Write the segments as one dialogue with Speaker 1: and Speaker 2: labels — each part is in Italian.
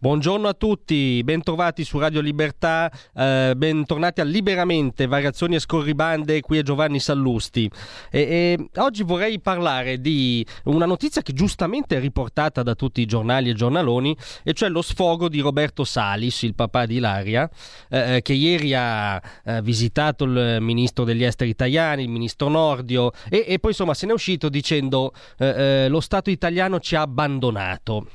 Speaker 1: Buongiorno a tutti, bentrovati su Radio Libertà, eh, bentornati a Liberamente, variazioni e scorribande, qui è Giovanni Sallusti. E, e oggi vorrei parlare di una notizia che giustamente è riportata da tutti i giornali e giornaloni, e cioè lo sfogo di Roberto Salis, il papà di Ilaria, eh, eh che ieri ha eh, visitato il ministro degli esteri italiani, il ministro Nordio, e, e poi insomma se ne è uscito dicendo eh, eh, lo Stato italiano ci ha abbandonato.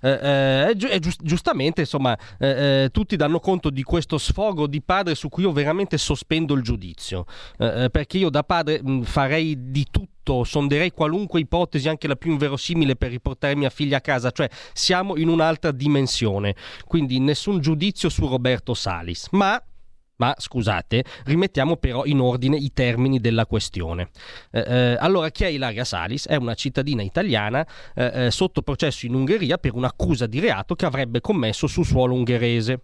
Speaker 1: Eh, eh, giust- giustamente, insomma, eh, eh, tutti danno conto di questo sfogo di padre su cui io veramente sospendo il giudizio, eh, eh, perché io da padre mh, farei di tutto sonderei qualunque ipotesi, anche la più inverosimile, per riportare mia figlia a casa, cioè siamo in un'altra dimensione. Quindi nessun giudizio su Roberto Salis. Ma ma scusate, rimettiamo però in ordine i termini della questione. Eh, eh, allora, chi è Ilaria Salis? È una cittadina italiana eh, eh, sotto processo in Ungheria per un'accusa di reato che avrebbe commesso su suolo ungherese.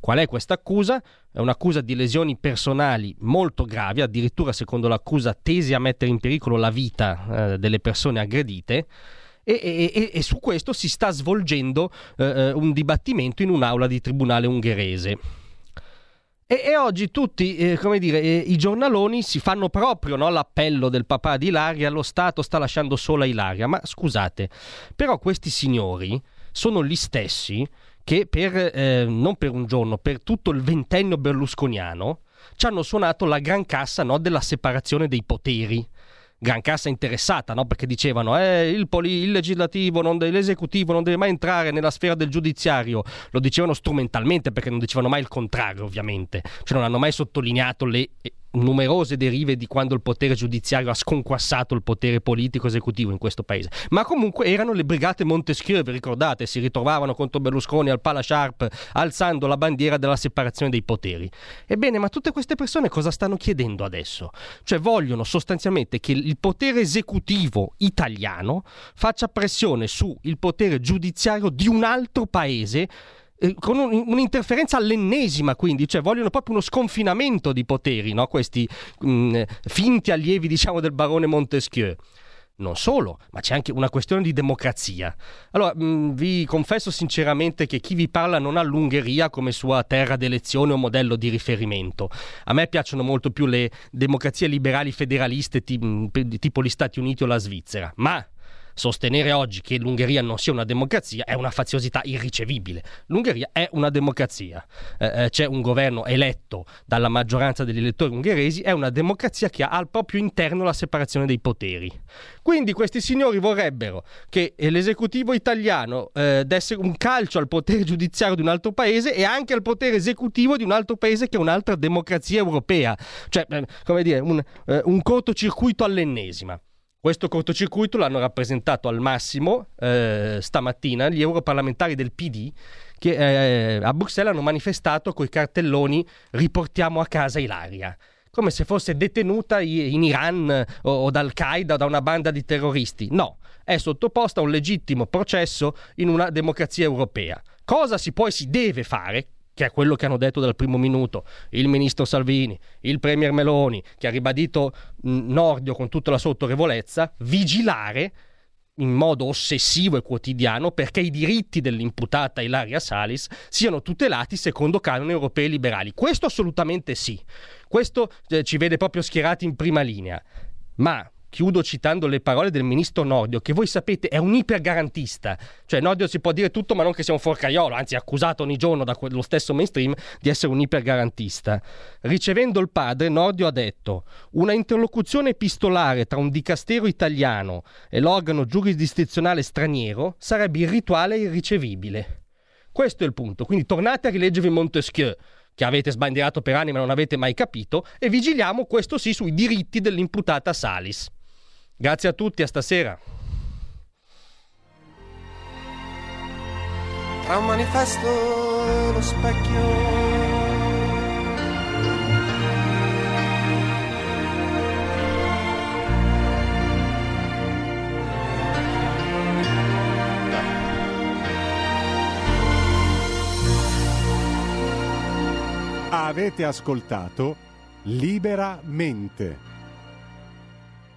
Speaker 1: Qual è questa accusa? È un'accusa di lesioni personali molto gravi, addirittura secondo l'accusa tesi a mettere in pericolo la vita eh, delle persone aggredite. E, e, e, su questo si sta svolgendo eh, un dibattimento in un'aula di tribunale ungherese. E, e oggi tutti, eh, come dire, eh, i giornaloni si fanno proprio no, l'appello del papà di Ilaria, lo Stato sta lasciando sola Ilaria. Ma scusate, però questi signori sono gli stessi che per, eh, non per un giorno, per tutto il ventennio berlusconiano, ci hanno suonato la gran cassa no, della separazione dei poteri gran cassa interessata, no? perché dicevano eh, il, poli- il legislativo, non de- l'esecutivo non deve mai entrare nella sfera del giudiziario. Lo dicevano strumentalmente perché non dicevano mai il contrario, ovviamente. Cioè non hanno mai sottolineato le numerose derive di quando il potere giudiziario ha sconquassato il potere politico esecutivo in questo paese. Ma comunque erano le brigate Montesquieu, vi ricordate? Si ritrovavano contro Berlusconi al Pala Sharp alzando la bandiera della separazione dei poteri. Ebbene, ma tutte queste persone cosa stanno chiedendo adesso? Cioè vogliono sostanzialmente che il potere esecutivo italiano faccia pressione sul potere giudiziario di un altro paese eh, con un, un'interferenza all'ennesima, quindi, cioè vogliono proprio uno sconfinamento di poteri, no? questi mh, mm, finti allievi, diciamo, del barone Montesquieu. Non solo, ma c'è anche una questione di democrazia. Allora, mh, mm, vi confesso sinceramente che chi vi parla non ha l'Ungheria come sua terra d'elezione o modello di riferimento. A me piacciono molto più le democrazie liberali federaliste mm, tipo gli Stati Uniti o la Svizzera, ma sostenere oggi che l'Ungheria non sia una democrazia è una faziosità irricevibile. L'Ungheria è una democrazia. Eh, eh, c'è un governo eletto dalla maggioranza degli elettori ungheresi, è una democrazia che ha al proprio interno la separazione dei poteri. Quindi questi signori vorrebbero che l'esecutivo italiano eh, desse un calcio al potere giudiziario di un altro paese e anche al potere esecutivo di un altro paese che è un'altra democrazia europea. Cioè, eh, come dire, un, eh, un cortocircuito all'ennesima. Questo cortocircuito l'hanno rappresentato al massimo eh, stamattina gli europarlamentari del PD che eh, a Bruxelles hanno manifestato coi cartelloni riportiamo a casa Ilaria come se fosse detenuta in Iran o, o da Al-Qaeda o da una banda di terroristi. No, è sottoposta a un legittimo processo in una democrazia europea. Cosa si può e si deve fare? Che è quello che hanno detto dal primo minuto il ministro Salvini, il premier Meloni, che ha ribadito Nordio con tutta la sua autorevolezza, vigilare in modo ossessivo e quotidiano perché i diritti dell'imputata Ilaria Salis siano tutelati secondo canoni europei liberali. Questo assolutamente sì. Questo eh, ci vede proprio schierati in prima linea. Ma Chiudo citando le parole del ministro Nordio, che voi sapete è un ipergarantista. Cioè, Nordio si può dire tutto, ma non che sia un forcaiolo, anzi, accusato ogni giorno dallo stesso mainstream di essere un ipergarantista. Ricevendo il padre, Nordio ha detto: Una interlocuzione epistolare tra un dicastero italiano e l'organo giurisdizionale straniero sarebbe irrituale e irricevibile. Questo è il punto. Quindi tornate a rileggervi Montesquieu che avete sbandierato per anni ma non avete mai capito, e vigiliamo questo sì sui diritti dell'imputata Salis. Grazie a tutti, a stasera.
Speaker 2: tra un manifesto e lo specchio.
Speaker 3: Avete ascoltato Liberamente.